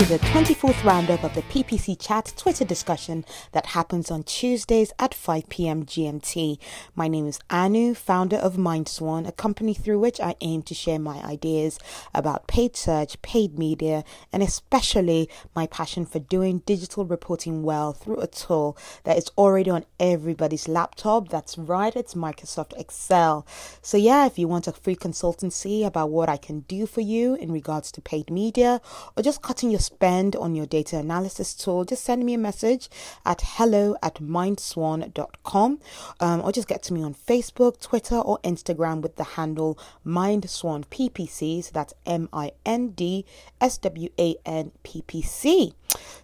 To the 24th roundup of the PPC Chat Twitter discussion that happens on Tuesdays at 5 p.m. GMT. My name is Anu, founder of MindSwan, a company through which I aim to share my ideas about paid search, paid media, and especially my passion for doing digital reporting well through a tool that is already on everybody's laptop. That's right, it's Microsoft Excel. So, yeah, if you want a free consultancy about what I can do for you in regards to paid media or just cutting your spend on your data analysis tool, just send me a message at hello at mindswan.com um, or just get to me on Facebook, Twitter, or Instagram with the handle mindswanppc. So that's M I N D S W A N P P C.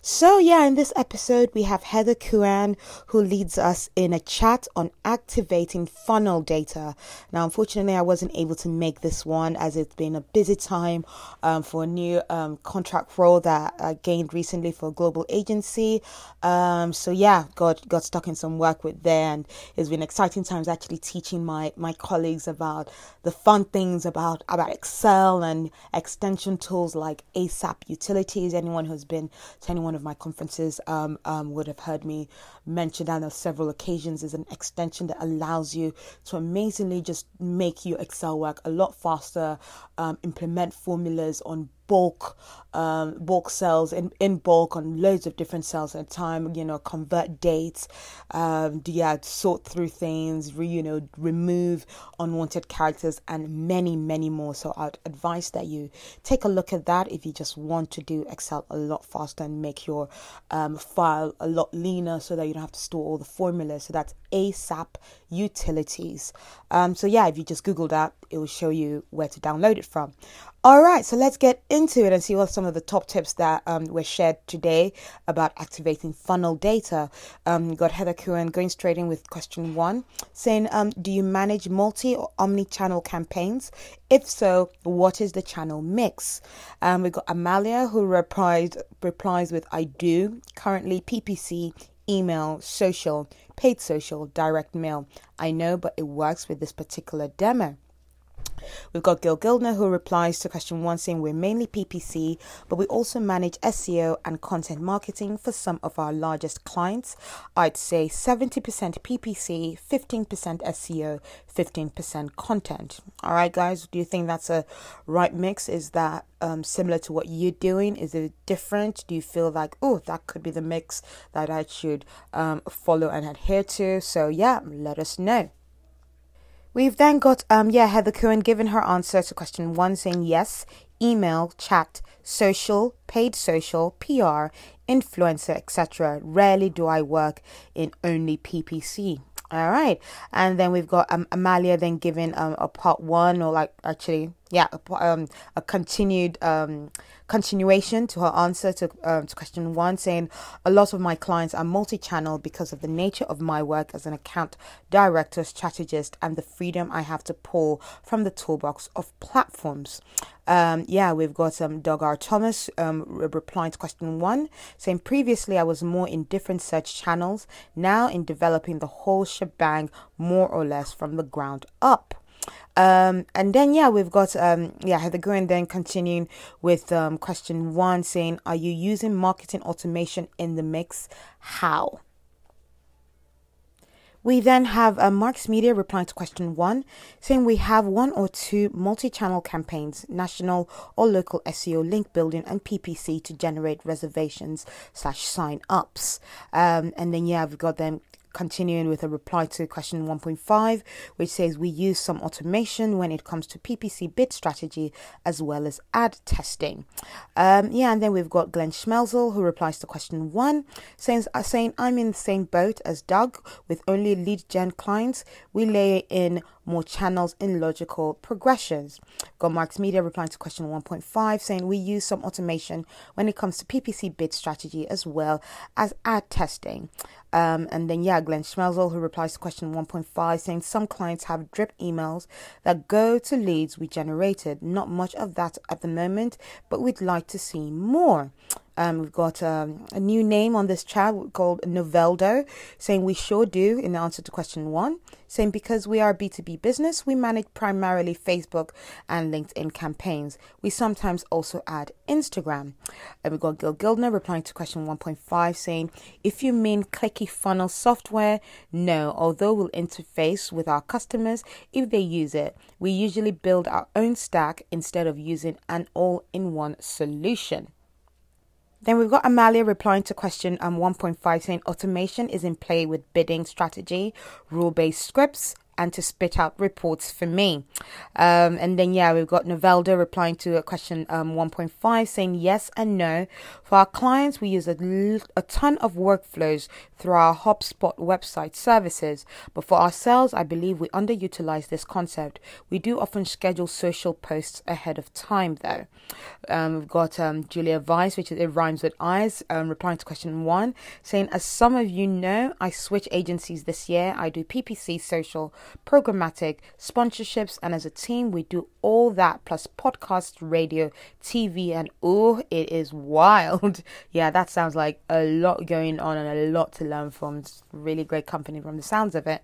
So, yeah, in this episode, we have Heather Cohen who leads us in a chat on activating funnel data. Now, unfortunately, I wasn't able to make this one as it's been a busy time um, for a new um, contract role that I gained recently for a global agency. Um, so, yeah, got, got stuck in some work with there, and it's been exciting times actually teaching my, my colleagues about the fun things about, about Excel and extension tools like ASAP utilities. Anyone who's been to any one of my conferences um, um, would have heard me mention that on several occasions is an extension that allows you to amazingly just make your Excel work a lot faster, um, implement formulas on bulk um, bulk cells in, in bulk on loads of different cells at a time you know convert dates um, yeah sort through things re, you know remove unwanted characters and many many more. So i'd advise that you take a look at that if you just want to do excel a lot faster and make your um, file a lot leaner so that you don't have to store all the formulas. So that's asap utilities um, so yeah if you just google that it will show you where to download it from all right, so let's get into it and see what some of the top tips that um, were shared today about activating funnel data. Um, got Heather Cohen going straight in with question one, saying, um, "Do you manage multi or omni-channel campaigns? If so, what is the channel mix?" Um, we got Amalia who replied replies with, "I do currently PPC." Email, social, paid social, direct mail. I know, but it works with this particular demo. We've got Gil Gildner who replies to question one saying we're mainly PPC, but we also manage SEO and content marketing for some of our largest clients. I'd say 70% PPC, 15% SEO, 15% content. All right, guys, do you think that's a right mix? Is that um, similar to what you're doing? Is it different? Do you feel like, oh, that could be the mix that I should um, follow and adhere to? So, yeah, let us know. We've then got um yeah Heather Cohen giving her answer to question one, saying yes, email, chat, social, paid social, PR, influencer, etc. Rarely do I work in only PPC. All right, and then we've got um, Amalia then giving um, a part one or like actually yeah um, a continued um, continuation to her answer to, um, to question one, saying a lot of my clients are multi-channel because of the nature of my work as an account director, strategist, and the freedom I have to pull from the toolbox of platforms. Um, yeah, we've got um, Doug R. Thomas um, replying to question one, saying previously I was more in different search channels, now in developing the whole shebang more or less from the ground up. Um, and then yeah, we've got um, yeah Heather Green then continuing with um, question one, saying, "Are you using marketing automation in the mix? How?" We then have uh, Marks Media replying to question one, saying we have one or two multi channel campaigns, national or local SEO link building and PPC to generate reservations slash sign ups. Um, and then, yeah, we've got them continuing with a reply to question 1.5, which says we use some automation when it comes to PPC bid strategy as well as ad testing. Um, yeah, and then we've got Glenn Schmelzle who replies to question one, saying, uh, saying I'm in the same boat as Doug with only lead gen clients. We lay in more channels in logical progressions. Got Marks Media replying to question 1.5 saying we use some automation when it comes to PPC bid strategy as well as ad testing. Um, and then, yeah, Glenn Schmelzle, who replies to question 1.5, saying some clients have drip emails that go to leads we generated. Not much of that at the moment, but we'd like to see more. Um, we've got um, a new name on this chat called Noveldo, saying we sure do in answer to question one. Saying because we are a B2B business, we manage primarily Facebook and LinkedIn campaigns. We sometimes also add Instagram. And we've got Gil Gildner replying to question 1.5 saying, if you mean clicky funnel software, no, although we'll interface with our customers if they use it. We usually build our own stack instead of using an all in one solution. Then we've got Amalia replying to question um, 1.5 saying automation is in play with bidding strategy, rule based scripts, and to spit out reports for me. Um, and then, yeah, we've got Novelda replying to question um, 1.5 saying yes and no. For our clients, we use a, a ton of workflows through our HubSpot website services. But for ourselves, I believe we underutilize this concept. We do often schedule social posts ahead of time, though. Um, we've got um, Julia Vyse, which is, it rhymes with eyes, um, replying to question one, saying, As some of you know, I switch agencies this year. I do PPC social programmatic, sponsorships, and as a team, we do all that plus podcast, radio, TV, and oh, it is wild. yeah, that sounds like a lot going on and a lot to learn from. It's really great company from the sounds of it.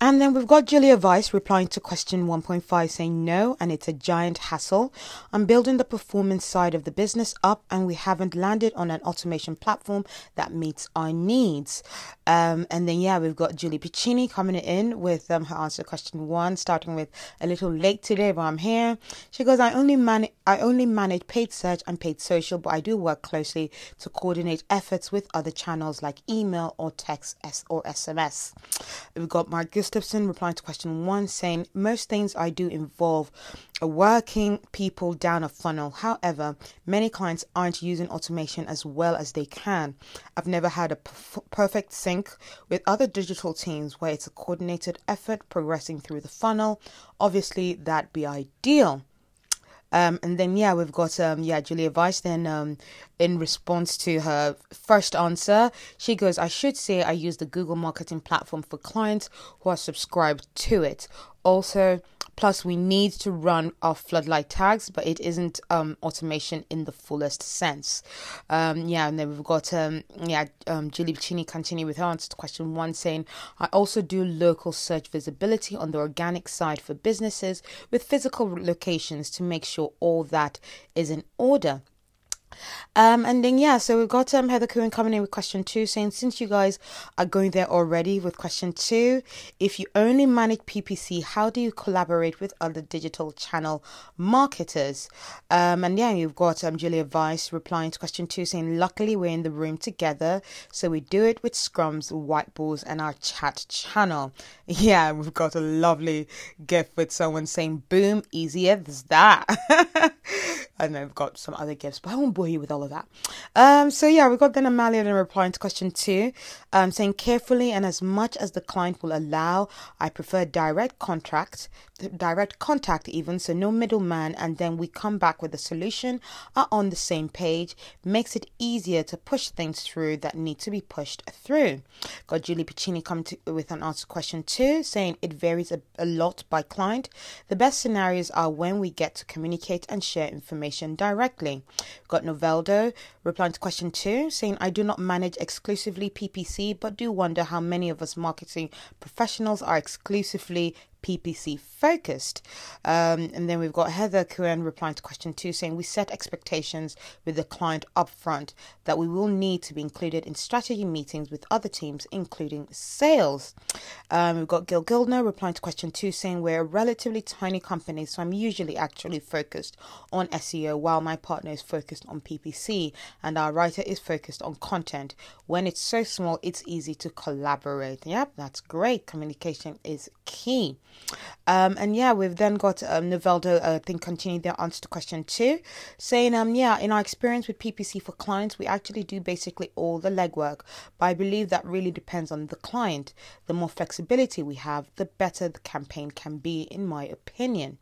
And then we've got Julia Vyse replying to question 1.5 saying no, and it's a giant hassle. I'm building the performance side of the business up, and we haven't landed on an automation platform that meets our needs. Um, and then, yeah, we've got Julie Bacchini coming in with um, her answer to question one, starting with a little late today, but I'm here. She goes, I only, man- I only manage paid search and paid social, but I do work closely to coordinate efforts with other channels like email or text S- or SMS. We've got Mark Gustafson replying to question one saying, Most things I do involve working people down a funnel. However, many clients aren't using automation as well as they can. I've never had a perfect sync with other digital teams where it's a coordinated effort progressing through the funnel. Obviously, that'd be ideal. Um, and then yeah, we've got um, yeah Julia Vyse. Then um, in response to her first answer, she goes, "I should say I use the Google Marketing Platform for clients who are subscribed to it. Also, Plus, we need to run our floodlight tags, but it isn't um, automation in the fullest sense. Um, yeah, and then we've got um, yeah, um, Julie Bacchini continue with her answer to question one, saying, "I also do local search visibility on the organic side for businesses with physical locations to make sure all that is in order." Um, and then yeah, so we've got um, Heather Cohen coming in with question two, saying since you guys are going there already with question two, if you only manage PPC, how do you collaborate with other digital channel marketers? Um, and yeah, you've got um, Julia Vyse replying to question two, saying luckily we're in the room together, so we do it with scrums, whiteboards, and our chat channel. Yeah, we've got a lovely gift with someone saying boom, easier as that. and then we've got some other gifts, but I won't you with all of that. Um, so yeah, we've got then Amalia then replying to question two, um, saying carefully and as much as the client will allow, I prefer direct contract, direct contact even, so no middleman, and then we come back with a solution, are on the same page, makes it easier to push things through that need to be pushed through. Got Julie Bacchini come to, with an answer question two, saying it varies a, a lot by client. The best scenarios are when we get to communicate and share information information directly. Got Noveldo replying to question two, saying, I do not manage exclusively PPC, but do wonder how many of us marketing professionals are exclusively PPC focused. Um, and then we've got Heather Cohen replying to question two saying we set expectations with the client upfront that we will need to be included in strategy meetings with other teams, including sales. Um, we've got Gil Gildner replying to question two saying we're a relatively tiny company, so I'm usually actually focused on SEO while my partner is focused on PPC and our writer is focused on content. When it's so small, it's easy to collaborate. Yep, that's great. Communication is key. Um, and yeah, we've then got um, Noveldo, uh, I think, continuing their answer to question two, saying, um, yeah, in our experience with PPC for clients, we actually do basically all the legwork, but I believe that really depends on the client. The more flexibility we have, the better the campaign can be, in my opinion.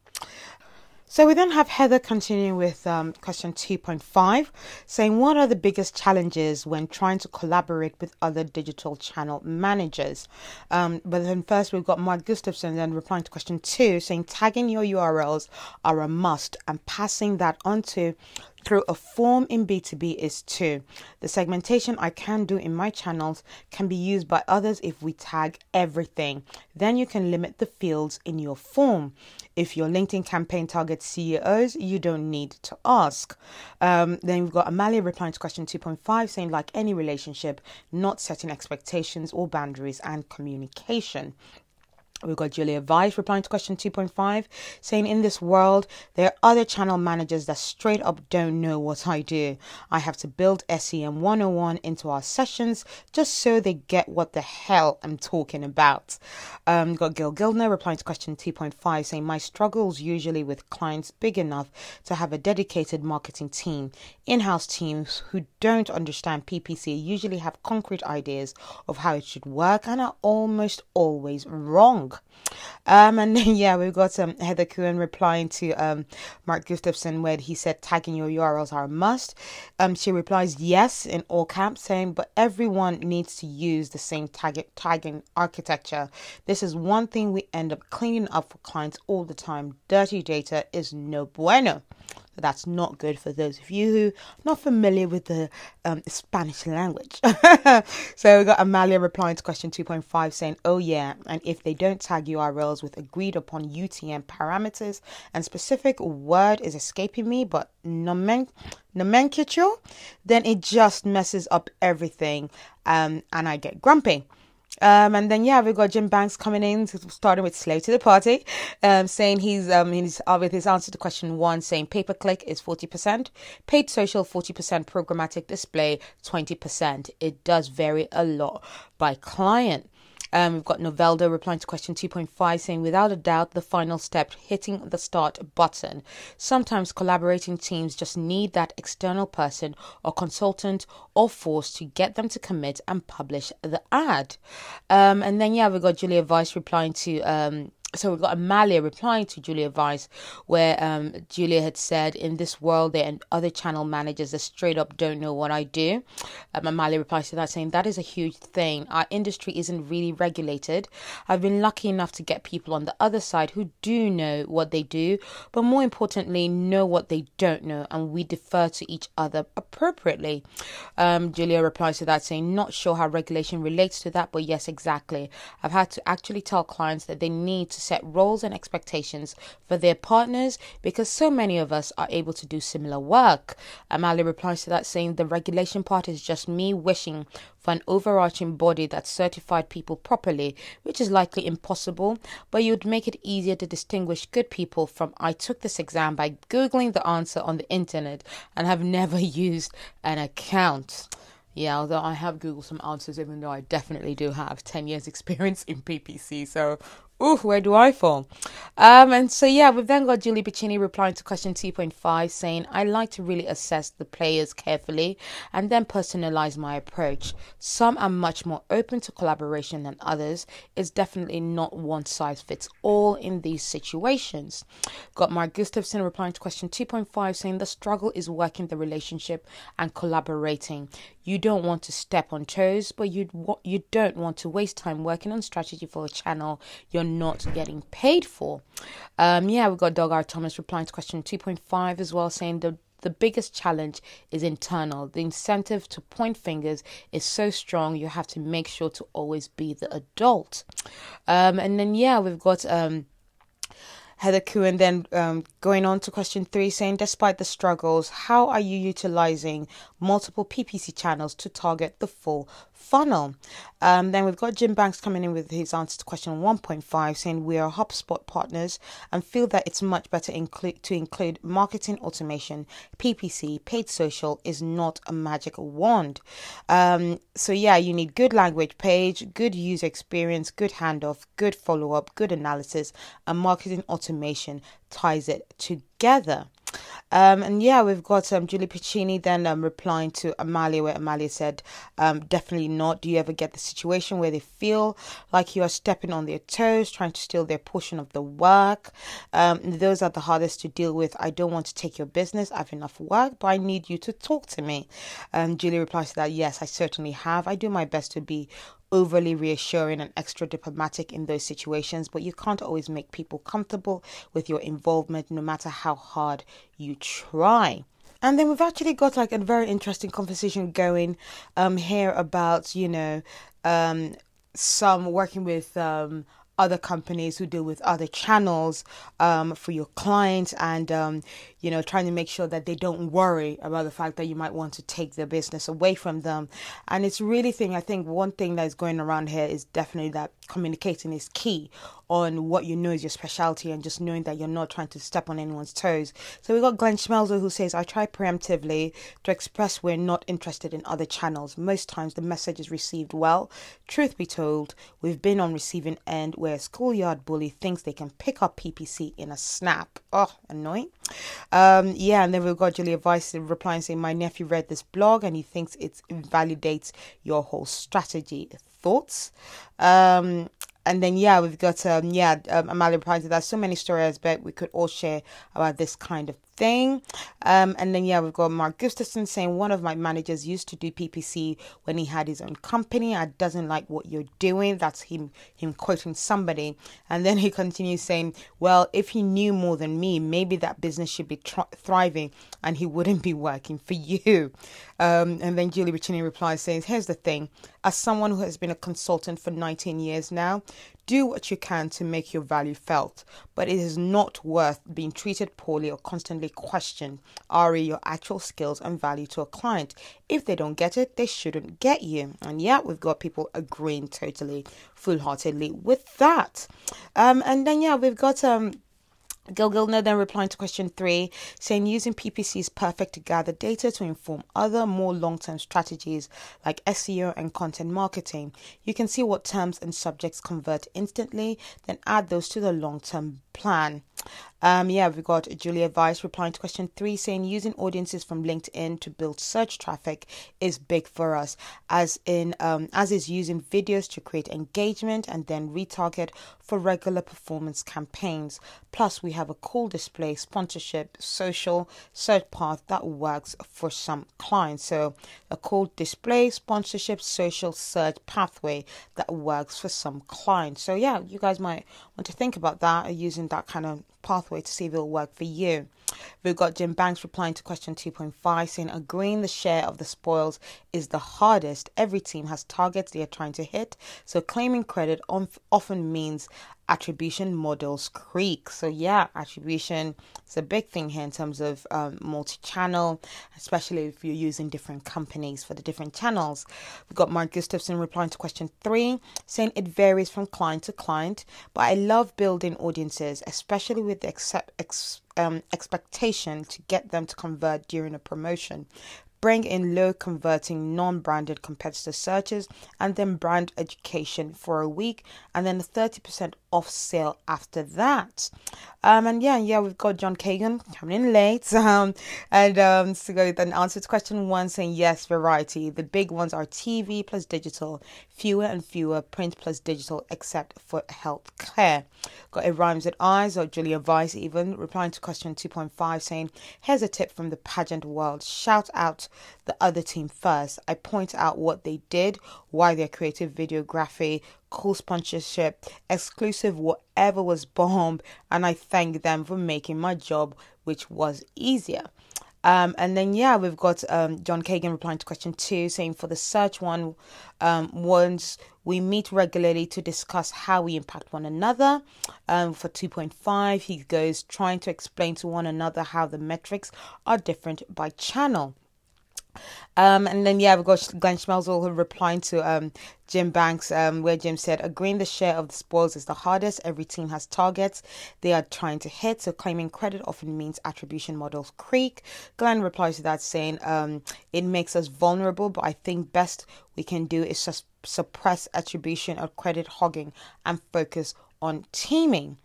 So we then have Heather continuing with um, question 2.5, saying, What are the biggest challenges when trying to collaborate with other digital channel managers? Um, but then first we've got Mark Gustafson then replying to question 2, saying, Tagging your URLs are a must and passing that on to through a form in B2B is two. The segmentation I can do in my channels can be used by others if we tag everything. Then you can limit the fields in your form. If your LinkedIn campaign targets CEOs, you don't need to ask. Um, then we've got Amalia replying to question 2.5 saying, like any relationship, not setting expectations or boundaries and communication. We've got Julia Vyse replying to question 2.5, saying, In this world, there are other channel managers that straight up don't know what I do. I have to build SEM 101 into our sessions just so they get what the hell I'm talking about. Um, got Gil Gildner replying to question 2.5, saying, My struggles usually with clients big enough to have a dedicated marketing team. In house teams who don't understand PPC usually have concrete ideas of how it should work and are almost always wrong. Um, and yeah, we've got um, Heather Cohen replying to um, Mark Gustafson where he said tagging your URLs are a must. Um, she replies yes in all caps, saying, but everyone needs to use the same tag- tagging architecture. This is one thing we end up cleaning up for clients all the time. Dirty data is no bueno. That's not good for those of you who are not familiar with the um, Spanish language. so we got Amalia replying to question 2.5 saying, Oh, yeah, and if they don't tag URLs with agreed upon UTM parameters and specific word is escaping me, but nomen- nomenclature, then it just messes up everything um, and I get grumpy. Um, and then yeah, we've got Jim Banks coming in, starting with "Slow to the Party," um, saying he's um he's with his answer to question one, saying pay per click is forty percent, paid social forty percent, programmatic display twenty percent. It does vary a lot by client. Um, we've got Novelda replying to question 2.5 saying, without a doubt, the final step, hitting the start button. Sometimes collaborating teams just need that external person or consultant or force to get them to commit and publish the ad. Um, and then, yeah, we've got Julia Vyse replying to. Um, so we've got Amalia replying to Julia Vyse, where um, Julia had said, "In this world, there are other channel managers that straight up don't know what I do." Um, Amalia replies to that saying, "That is a huge thing. Our industry isn't really regulated. I've been lucky enough to get people on the other side who do know what they do, but more importantly, know what they don't know, and we defer to each other appropriately." Um, Julia replies to that saying, "Not sure how regulation relates to that, but yes, exactly. I've had to actually tell clients that they need to." Set roles and expectations for their partners because so many of us are able to do similar work. Amalia replies to that saying the regulation part is just me wishing for an overarching body that certified people properly, which is likely impossible, but you'd make it easier to distinguish good people from I took this exam by Googling the answer on the internet and have never used an account. Yeah, although I have Googled some answers, even though I definitely do have 10 years' experience in PPC. So, ooh, where do I fall? Um, and so, yeah, we've then got Julie Bacchini replying to question 2.5 saying, I like to really assess the players carefully and then personalize my approach. Some are much more open to collaboration than others. It's definitely not one size fits all in these situations. Got Mark Gustafson replying to question 2.5 saying, The struggle is working the relationship and collaborating. You don't want to step on toes, but you you don't want to waste time working on strategy for a channel you're not getting paid for. Um, yeah, we've got Doug R. Thomas replying to question 2.5 as well, saying the the biggest challenge is internal. The incentive to point fingers is so strong, you have to make sure to always be the adult. Um, and then, yeah, we've got um, Heather Cohen then um, going on to question three, saying, Despite the struggles, how are you utilizing multiple PPC channels to target the full funnel? Um, then we've got Jim Banks coming in with his answer to question 1.5, saying, We are HubSpot partners and feel that it's much better to include marketing automation. PPC, paid social, is not a magic wand. Um, so, yeah, you need good landing page, good user experience, good handoff, good follow up, good analysis, and marketing automation ties it together. Um, and yeah, we've got um, Julie Bacchini then um, replying to Amalia, where Amalia said, um, definitely not. Do you ever get the situation where they feel like you are stepping on their toes, trying to steal their portion of the work? Um, those are the hardest to deal with. I don't want to take your business. I have enough work, but I need you to talk to me. And Julie replies to that, yes, I certainly have. I do my best to be overly reassuring and extra diplomatic in those situations, but you can't always make people comfortable with your involvement no matter how hard you try. And then we've actually got like a very interesting conversation going um, here about, you know, um, some working with um, other companies who deal with other channels um, for your clients and um, you know trying to make sure that they don't worry about the fact that you might want to take their business away from them. And it's really thing i think one thing that's going around here is definitely that communicating is key on what you know is your specialty and just knowing that you're not trying to step on anyone's toes. So we got Glenn Schmelzer who says, I try preemptively to express we're not interested in other channels. Most times the message is received well. Truth be told, we've been on receiving end where a schoolyard bully thinks they can pick up PPC in a snap. Oh, annoying. Um, yeah, and then we've got Julia Vyse replying saying, My nephew read this blog and he thinks it invalidates your whole strategy thoughts. Um, and then yeah, we've got um yeah um, Amalia to that. So many stories, but we could all share about this kind of thing. Um, and then yeah, we've got Mark Gustafson saying one of my managers used to do PPC when he had his own company. I doesn't like what you're doing. That's him him quoting somebody. And then he continues saying, well, if he knew more than me, maybe that business should be tr- thriving and he wouldn't be working for you. Um, and then Julie Bacchini replies saying, here's the thing. As someone who has been a consultant for 19 years now, do what you can to make your value felt, but it is not worth being treated poorly or constantly questioned. Are your actual skills and value to a client? If they don't get it, they shouldn't get you. And yeah, we've got people agreeing totally, full heartedly with that. Um, and then yeah, we've got um Gil Gildner then replying to question three, saying using PPC is perfect to gather data to inform other more long term strategies like SEO and content marketing. You can see what terms and subjects convert instantly, then add those to the long term plan. Um, yeah, we've got Julia Vyse replying to question three, saying using audiences from LinkedIn to build search traffic is big for us, as in um, as is using videos to create engagement and then retarget for regular performance campaigns. Plus, we have a cool display, sponsorship, social search path that works for some clients. So, a cool display, sponsorship, social search pathway that works for some clients. So, yeah, you guys might want to think about that using that kind of pathway to see if it'll work for you. We've got Jim Banks replying to question 2.5 saying agreeing the share of the spoils is the hardest. Every team has targets they are trying to hit, so claiming credit often means attribution models creak. So yeah, attribution is a big thing here in terms of um, multi-channel, especially if you're using different companies for the different channels. We've got Mark Gustafson replying to question three, saying it varies from client to client, but I love building audiences, especially with the accept, ex, um, expectation to get them to convert during a promotion bring in low converting non branded competitor searches, and then brand education for a week, and then a 30% off sale after that. Um, and yeah, yeah, we've got John Kagan coming in late. Um, and um, so then answer to question one saying yes, variety. The big ones are TV plus digital, fewer and fewer print plus digital, except for health care. Got it rhymes with eyes or Julia Vyse even replying to question 2.5 saying, here's a tip from the pageant world. Shout out the other team first. I point out what they did, why their creative videography, cool sponsorship, exclusive whatever was bomb, and I thank them for making my job, which was easier. Um, and then yeah, we've got um, John Kagan replying to question two, saying for the search one, um, once we meet regularly to discuss how we impact one another. Um, for 2.5, he goes trying to explain to one another how the metrics are different by channel. Um, and then yeah, we've got Glenn Schmelzer replying to um, Jim Banks, um, where Jim said, agreeing the share of the spoils is the hardest. Every team has targets they are trying to hit, so claiming credit often means attribution models creak. Glenn replies to that saying, um, it makes us vulnerable, but I think best we can do is just suppress attribution or credit hogging and focus on teaming.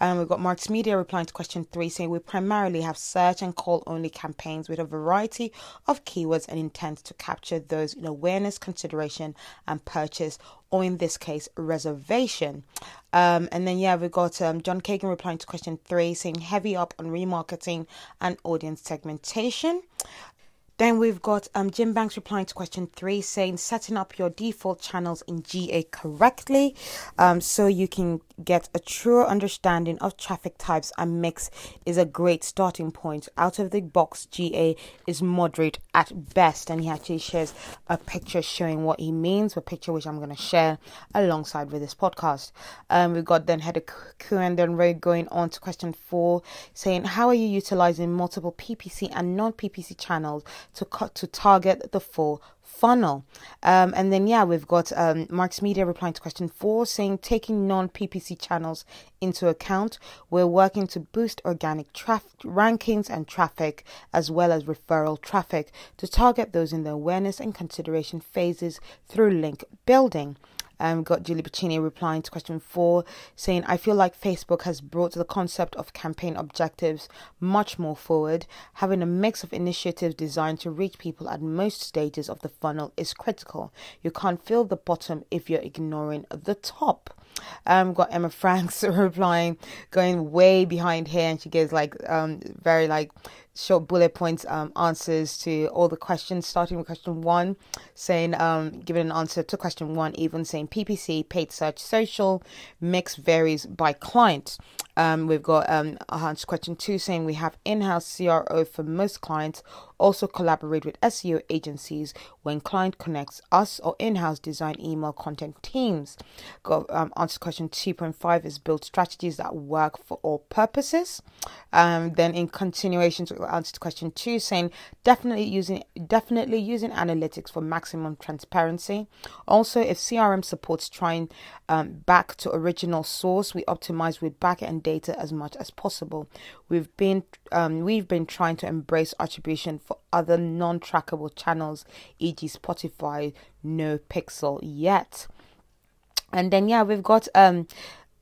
Um, we've got Marks Media replying to question three, saying we primarily have search and call only campaigns with a variety of keywords and intent to capture those in awareness, consideration, and purchase, or in this case, reservation. Um, and then, yeah, we've got um, John Kagan replying to question three, saying heavy up on remarketing and audience segmentation. Then we've got um, Jim Banks replying to question three, saying setting up your default channels in GA correctly um, so you can get a truer understanding of traffic types and mix is a great starting point. Out of the box, GA is moderate at best, and he actually shares a picture showing what he means, a picture which I'm going to share alongside with this podcast. Um, we've got then Heather then Ray going on to question four, saying, How are you utilizing multiple PPC and non PPC channels to cut to target the full funnel. Um, and then, yeah, we've got um, Marks Media replying to question four saying, taking non PPC channels into account, we're working to boost organic traffic rankings and traffic as well as referral traffic to target those in the awareness and consideration phases through link building. Um, got Julie Bacchini replying to question four, saying, I feel like Facebook has brought the concept of campaign objectives much more forward. Having a mix of initiatives designed to reach people at most stages of the funnel is critical. You can't fill the bottom if you're ignoring the top. Um, got Emma Franks replying, going way behind here, and she gives like um very like short bullet points um, answers to all the questions, starting with question one, saying, um, giving an answer to question one, even saying PPC, paid search, social, mix varies by client. Um, we've got um, answer question two saying we have in house CRO for most clients, also collaborate with SEO agencies when client connects us or in house design email content teams. Got um, answer question 2.5 is build strategies that work for all purposes. Um, then in continuation to answer to question two, saying definitely using definitely using analytics for maximum transparency. Also, if CRM supports trying um, back to original source, we optimize with backend data as much as possible. We've been um, we've been trying to embrace attribution for other non-trackable channels, e.g., Spotify, no pixel yet. And then yeah, we've got um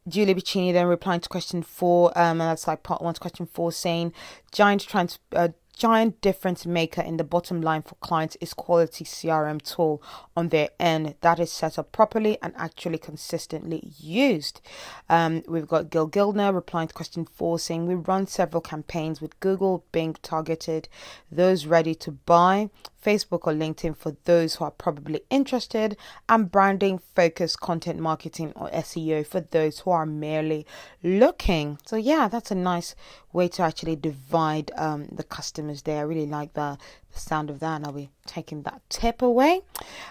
Julia Bacchini then replying to question four, um, and that's like part one to question four, saying giant trans uh, giant difference maker in the bottom line for clients is quality CRM tool on their end that is set up properly and actually consistently used. Um, we've got Gil Gildner replying to question four saying we run several campaigns with Google, Bing targeted, those ready to buy, Facebook or LinkedIn for those who are probably interested, and branding focused content marketing or SEO for those who are merely looking. So, yeah, that's a nice way to actually divide um, the customers there. I really like the, the sound of that, and I'll be taking that tip away.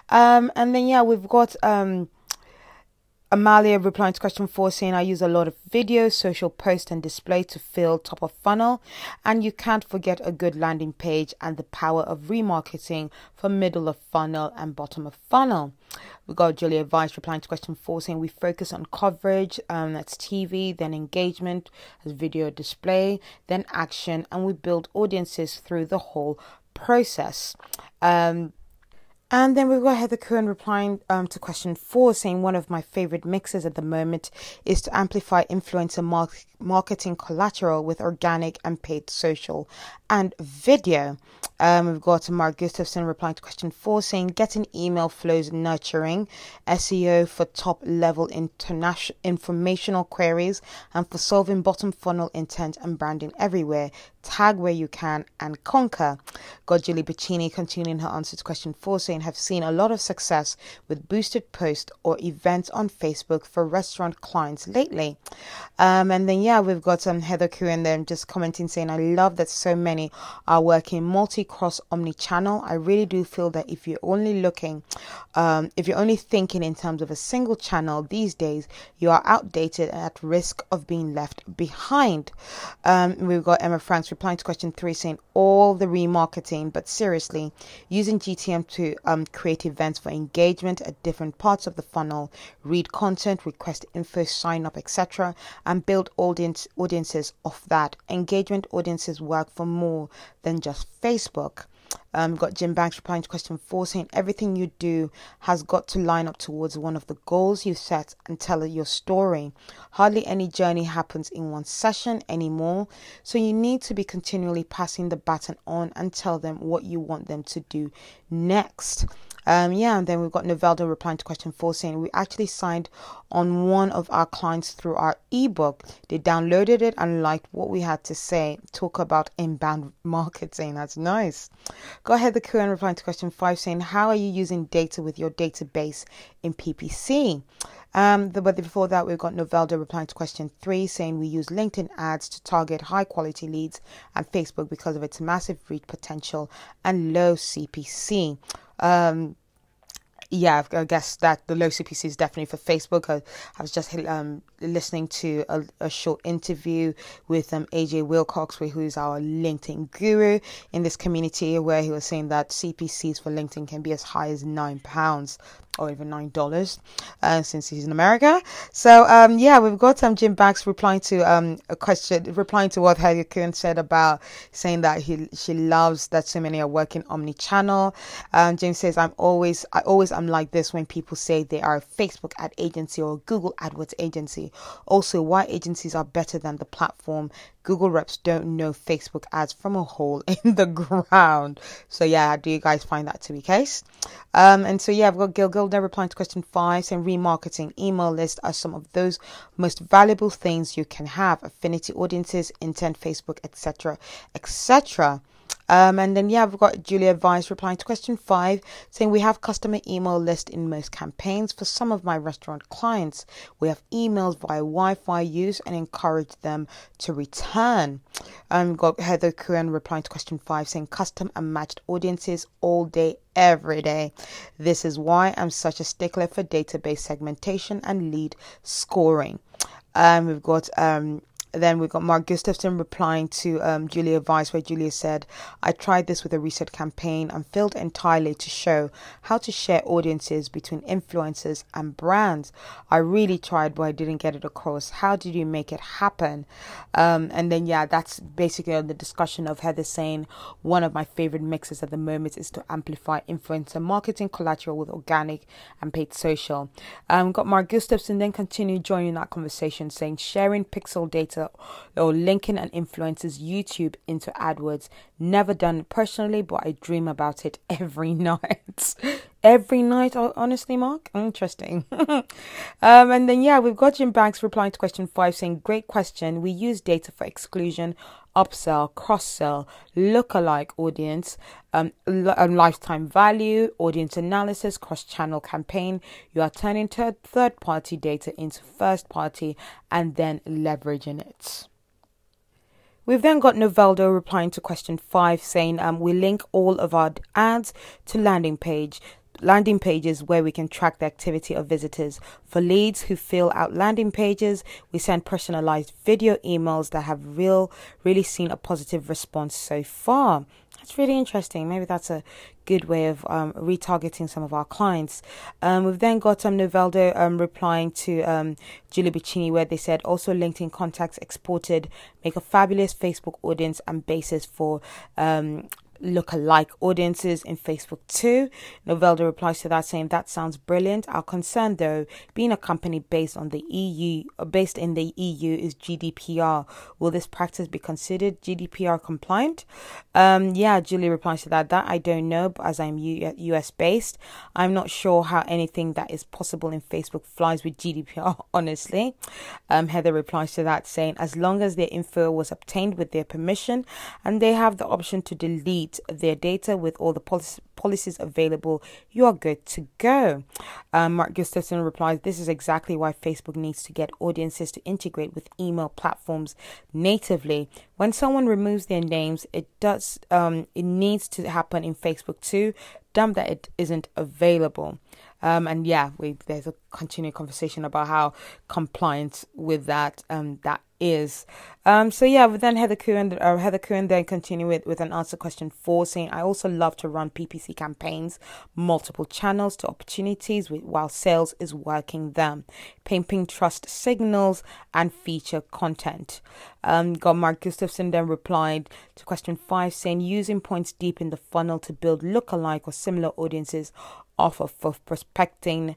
Um, and then, yeah, we've got. Um, Amalia replying to question four saying, I use a lot of video, social post, and display to fill top of funnel. And you can't forget a good landing page and the power of remarketing for middle of funnel and bottom of funnel. We got Julia Vyse replying to question four saying, We focus on coverage, um, that's TV, then engagement as video display, then action, and we build audiences through the whole process. Um, and then we've got Heather Cohen replying um, to question four, saying one of my favorite mixes at the moment is to amplify influencer marketing collateral with organic and paid social and video. Um, we've got Mark Gustafson replying to question four, saying getting email flows nurturing, SEO for top level international informational queries, and for solving bottom funnel intent and branding everywhere. Tag where you can and conquer. Got Julie continuing her answer to question four, saying have seen a lot of success with boosted posts or events on Facebook for restaurant clients lately. Um, and then yeah, we've got um, Heather Cohen then just commenting saying I love that so many are working multi cross omni channel. I really do feel that if you're only looking, um, if you're only thinking in terms of a single channel these days, you are outdated and at risk of being left behind. Um, we've got Emma Franks replying to question three saying all the remarketing, but seriously, using GTM to um, create events for engagement at different parts of the funnel, read content, request info, sign up, etc., and build audience audiences off that. Engagement audiences work for more than just Facebook. Um, got Jim Banks replying to question four saying everything you do has got to line up towards one of the goals you set and tell your story. Hardly any journey happens in one session anymore, so you need to be continually passing the baton on and tell them what you want them to do next. Um, yeah, and then we've got Novelda replying to question four saying we actually signed on one of our clients through our ebook. They downloaded it and liked what we had to say. Talk about inbound marketing. That's nice. Go ahead, the Q&A replying to question five saying how are you using data with your database in PPC? Um, the, but before that, we've got Novelda replying to question three, saying we use LinkedIn ads to target high quality leads and Facebook because of its massive reach potential and low CPC. Um, yeah, I guess that the low CPC is definitely for Facebook. I, I was just um, listening to a, a, short interview with um, AJ Wilcox, who's our LinkedIn guru in this community, where he was saying that CPCs for LinkedIn can be as high as nine pounds or even nine dollars uh, since he's in America. So um, yeah, we've got um, Jim Banks replying to um, a question, replying to what Coon said about saying that he she loves that so many are working omni-channel. Um, James says, "I'm always I always am like this when people say they are a Facebook ad agency or Google AdWords agency. Also, why agencies are better than the platform Google reps don't know Facebook ads from a hole in the ground. So yeah, do you guys find that to be case? Um, and so yeah, I've got Gil Gilder replying to question five, saying remarketing email list are some of those most valuable things you can have: affinity audiences, intent, Facebook, etc., etc. Um, and then, yeah, we've got Julia Vyse replying to question five, saying we have customer email list in most campaigns. For some of my restaurant clients, we have emails via Wi-Fi use and encourage them to return. Um, we've got Heather Curran replying to question five, saying custom and matched audiences all day, every day. This is why I'm such a stickler for database segmentation and lead scoring. Um, we've got um, then we've got Mark Gustafson replying to um, Julia Vyse, where Julia said, I tried this with a research campaign and failed entirely to show how to share audiences between influencers and brands. I really tried, but I didn't get it across. How did you make it happen? Um, and then, yeah, that's basically on the discussion of Heather saying one of my favorite mixes at the moment is to amplify influencer marketing collateral with organic and paid social. Um, got Mark Gustafson then continue joining that conversation, saying sharing pixel data or linking an influencer's YouTube into AdWords. Never done it personally, but I dream about it every night. Every night, honestly, Mark? Interesting. um, and then, yeah, we've got Jim Banks replying to question five saying, Great question. We use data for exclusion upsell, cross sell, look-alike audience, um, um, lifetime value, audience analysis, cross channel campaign. You are turning third party data into first party and then leveraging it. We've then got Novelda replying to question five saying um, we link all of our ads to landing page landing pages where we can track the activity of visitors. For leads who fill out landing pages, we send personalized video emails that have real really seen a positive response so far. That's really interesting. Maybe that's a good way of um, retargeting some of our clients. Um, we've then got um, Novelda um, replying to um, Julie Bacchini, where they said also LinkedIn contacts exported make a fabulous Facebook audience and basis for um, look-alike audiences in Facebook too. Novelda replies to that saying that sounds brilliant. Our concern though, being a company based on the EU based in the EU is GDPR. Will this practice be considered GDPR compliant? Um, yeah, Julie replies to that. That I don't know, but as I'm US based, I'm not sure how anything that is possible in Facebook flies with GDPR, honestly. Um, Heather replies to that saying as long as their info was obtained with their permission and they have the option to delete their data with all the policy, policies available, you are good to go. Um, Mark Gustafson replies, This is exactly why Facebook needs to get audiences to integrate with email platforms natively. When someone removes their names, it does um, it needs to happen in Facebook too. Dumb that it isn't available. Um, and yeah, we, there's a continued conversation about how compliant with that um, that is. Um, so yeah, but then Heather Cohen, uh, Heather Cohen then continue with, with an answer question four, saying, "I also love to run PPC campaigns, multiple channels to opportunities while sales is working them, pimping trust signals and feature content." Um, got Mark Gustafson then replied to question five, saying, "Using points deep in the funnel to build lookalike or similar audiences off of for prospecting."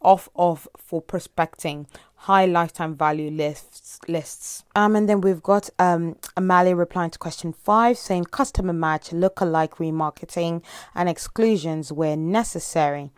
off of for prospecting high lifetime value lists lists. Um, and then we've got um Amalia replying to question five saying customer match, lookalike remarketing, and exclusions where necessary.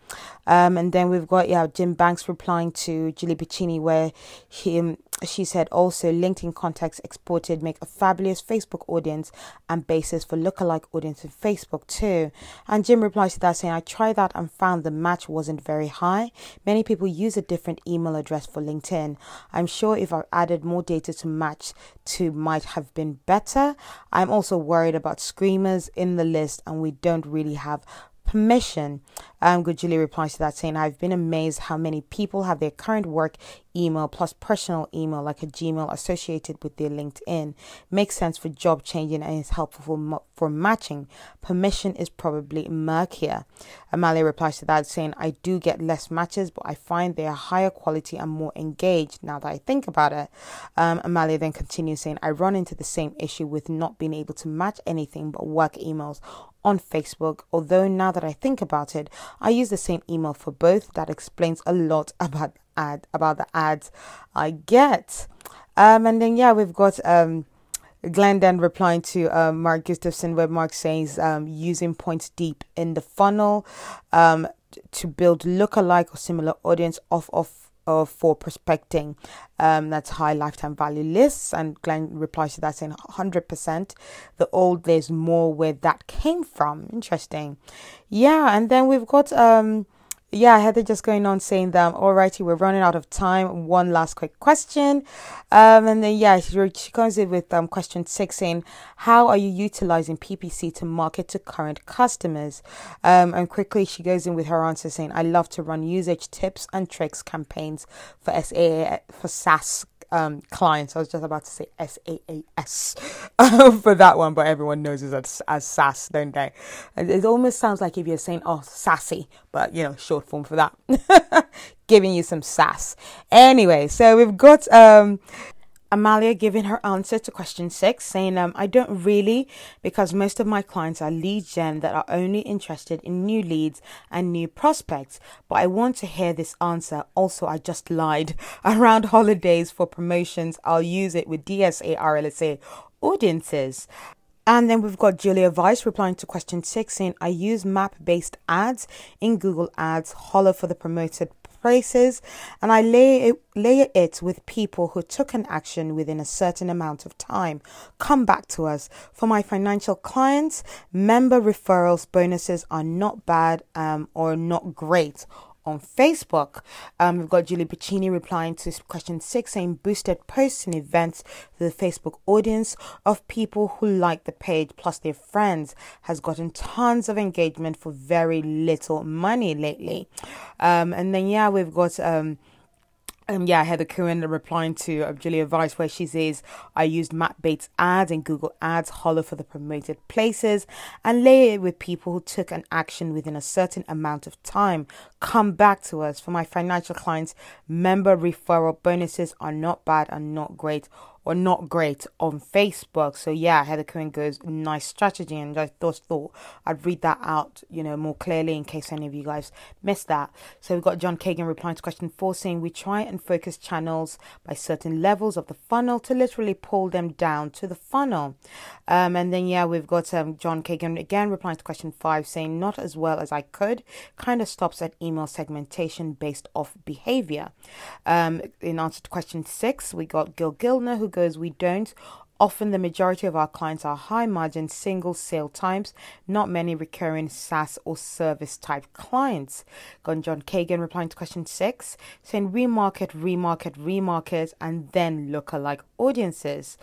Um, and then we've got yeah Jim Banks replying to Julie Bacchini where he um, she said also LinkedIn contacts exported make a fabulous Facebook audience and basis for lookalike audience in Facebook too. And Jim replies to that saying, I tried that and found the match wasn't very high. Many people use a different email address for LinkedIn. I'm sure if I added more data to match to might have been better. I'm also worried about screamers in the list and we don't really have permission. Um, Julie replies to that saying, I've been amazed how many people have their current work email plus personal email like a Gmail associated with their LinkedIn. Makes sense for job changing and is helpful for, for matching. Permission is probably murkier. Amalia replies to that saying, I do get less matches, but I find they are higher quality and more engaged now that I think about it. Um, Amalia then continues saying, I run into the same issue with not being able to match anything but work emails on Facebook, although now that I think about it, I use the same email for both. That explains a lot about ad about the ads I get. Um, and then yeah, we've got um, Glenn then replying to uh, Mark Gustafson, where Mark says um, using points deep in the funnel um, to build lookalike or similar audience off of uh, for prospecting. Um, that's high lifetime value lists. And Glenn replies to that saying 100%. The old, there's more where that came from. Interesting. Yeah. And then we've got. Um, yeah, Heather just going on saying that, alrighty, we're running out of time. One last quick question. Um, and then, yeah, she, she comes in with um, question six saying, How are you utilizing PPC to market to current customers? Um, and quickly she goes in with her answer saying, I love to run usage tips and tricks campaigns for SAA, for SaaS um, clients. I was just about to say S A A S for that one, but everyone knows it as, as SAS, don't they? It almost sounds like if you're saying, oh, sassy, but you know, short form for that. Giving you some sass. Anyway, so we've got um, Amalia giving her answer to question six, saying, um, I don't really, because most of my clients are lead gen that are only interested in new leads and new prospects. But I want to hear this answer. Also, I just lied. Around holidays for promotions, I'll use it with DSA RLSA audiences. And then we've got Julia Vyse replying to question six saying, I use map based ads in Google Ads, holler for the promoted places and I lay it, layer it with people who took an action within a certain amount of time. Come back to us. For my financial clients, member referrals bonuses are not bad um, or not great on Facebook. Um, we've got Julie Bacchini replying to question six, saying boosted posts and events to the Facebook audience of people who like the page plus their friends has gotten tons of engagement for very little money lately. Um, and then yeah, we've got um um, yeah, Heather Cohen replying to uh, Julia Vyse, where she says, I used map based ads and Google ads, hollow for the promoted places, and lay it with people who took an action within a certain amount of time. Come back to us. For my financial clients, member referral bonuses are not bad and not great or not great on Facebook. So yeah, Heather Cohen goes nice strategy, and I just thought I'd read that out, you know, more clearly in case any of you guys missed that. So we've got John Kagan replying to question four, saying we try and focus channels by certain levels of the funnel to literally pull them down to the funnel. Um, and then yeah, we've got um, John Kagan again replying to question five, saying not as well as I could. Kind of stops at email segmentation based off behavior. Um, in answer to question six, we got Gil Gildner who goes, We don't. Often, the majority of our clients are high margin single sale types, not many recurring SaaS or service type clients. Got John Kagan replying to question six, saying remarket, remarket, remarket, and then lookalike audiences.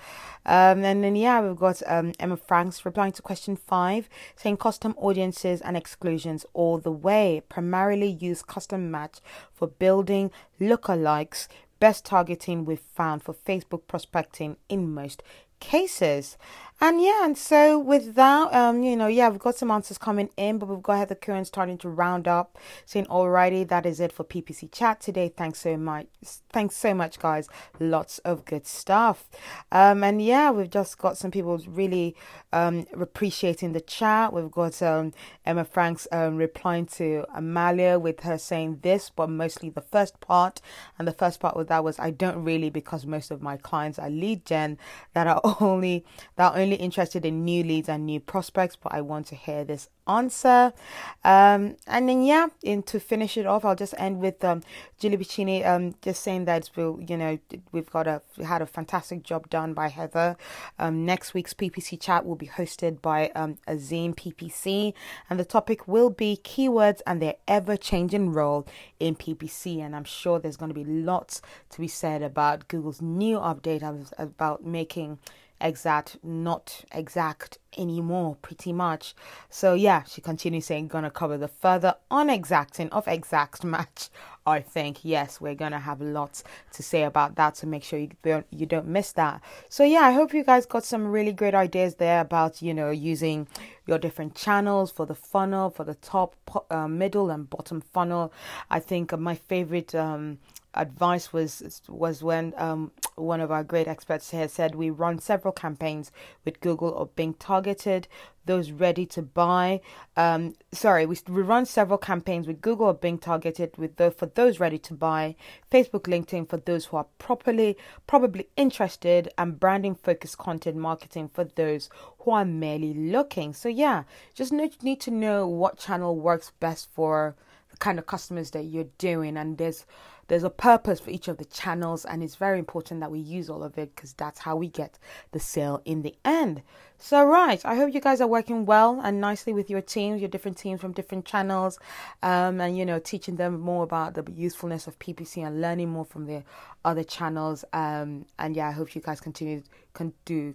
Um, and then, yeah, we've got um, Emma Franks replying to question five, saying custom audiences and exclusions all the way. Primarily use custom match for building lookalikes, best targeting we've found for Facebook prospecting in most cases. And yeah, and so with that, um, you know, yeah, we've got some answers coming in, but we've got Heather Cohen starting to round up, saying, "Alrighty, that is it for PPC chat today. Thanks so much. Thanks so much, guys. Lots of good stuff. Um, and yeah, we've just got some people really um appreciating the chat. We've got um Emma Franks um replying to Amalia with her saying this, but mostly the first part, and the first part with that was, "I don't really because most of my clients are lead gen that are only that are only interested in new leads and new prospects, but I want to hear this answer. Um, and then yeah, and to finish it off, I'll just end with um, Julie Bacchini um, just saying that we'll, you know we've got a had a fantastic job done by Heather. Um, next week's PPC chat will be hosted by um, Azim PPC, and the topic will be keywords and their ever changing role in PPC. And I'm sure there's going to be lots to be said about Google's new update about making exact not exact anymore pretty much. So yeah she continues saying gonna cover the further unexacting of exact match. I think yes we're gonna have lots to say about that so make sure you don't you don't miss that. So yeah i hope you guys got some really great ideas there about you know using your different channels for the funnel for the top uh, middle and bottom funnel. I think my favorite um advice was was when um, one of our great experts here said we run several campaigns with Google or Bing targeted those ready to buy. Um, sorry, we, we run several campaigns with Google or Bing targeted with the, for those ready to buy, Facebook, LinkedIn for those who are properly probably interested, and branding focused content marketing for those who are merely looking. So yeah, just need, need to know what channel works best for the kind of customers that you're doing, and there's there's a purpose for each of the channels, and it's very important that we use all of it because that's how we get the sale in the end. So, right, I hope you guys are working well and nicely with your teams, your different teams from different channels, um, and you know, teaching them more about the usefulness of PPC and learning more from the other channels. Um, and yeah, I hope you guys continue can do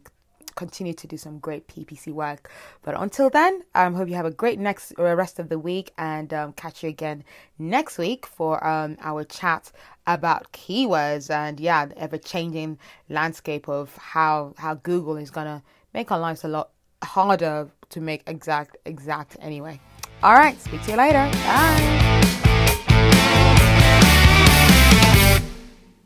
continue to do some great PPC work. But until then, I um, hope you have a great next uh, rest of the week and um, catch you again next week for um, our chat about keywords and yeah, the ever changing landscape of how how Google is gonna make our lives a lot harder to make exact exact anyway. All right, speak to you later. Bye.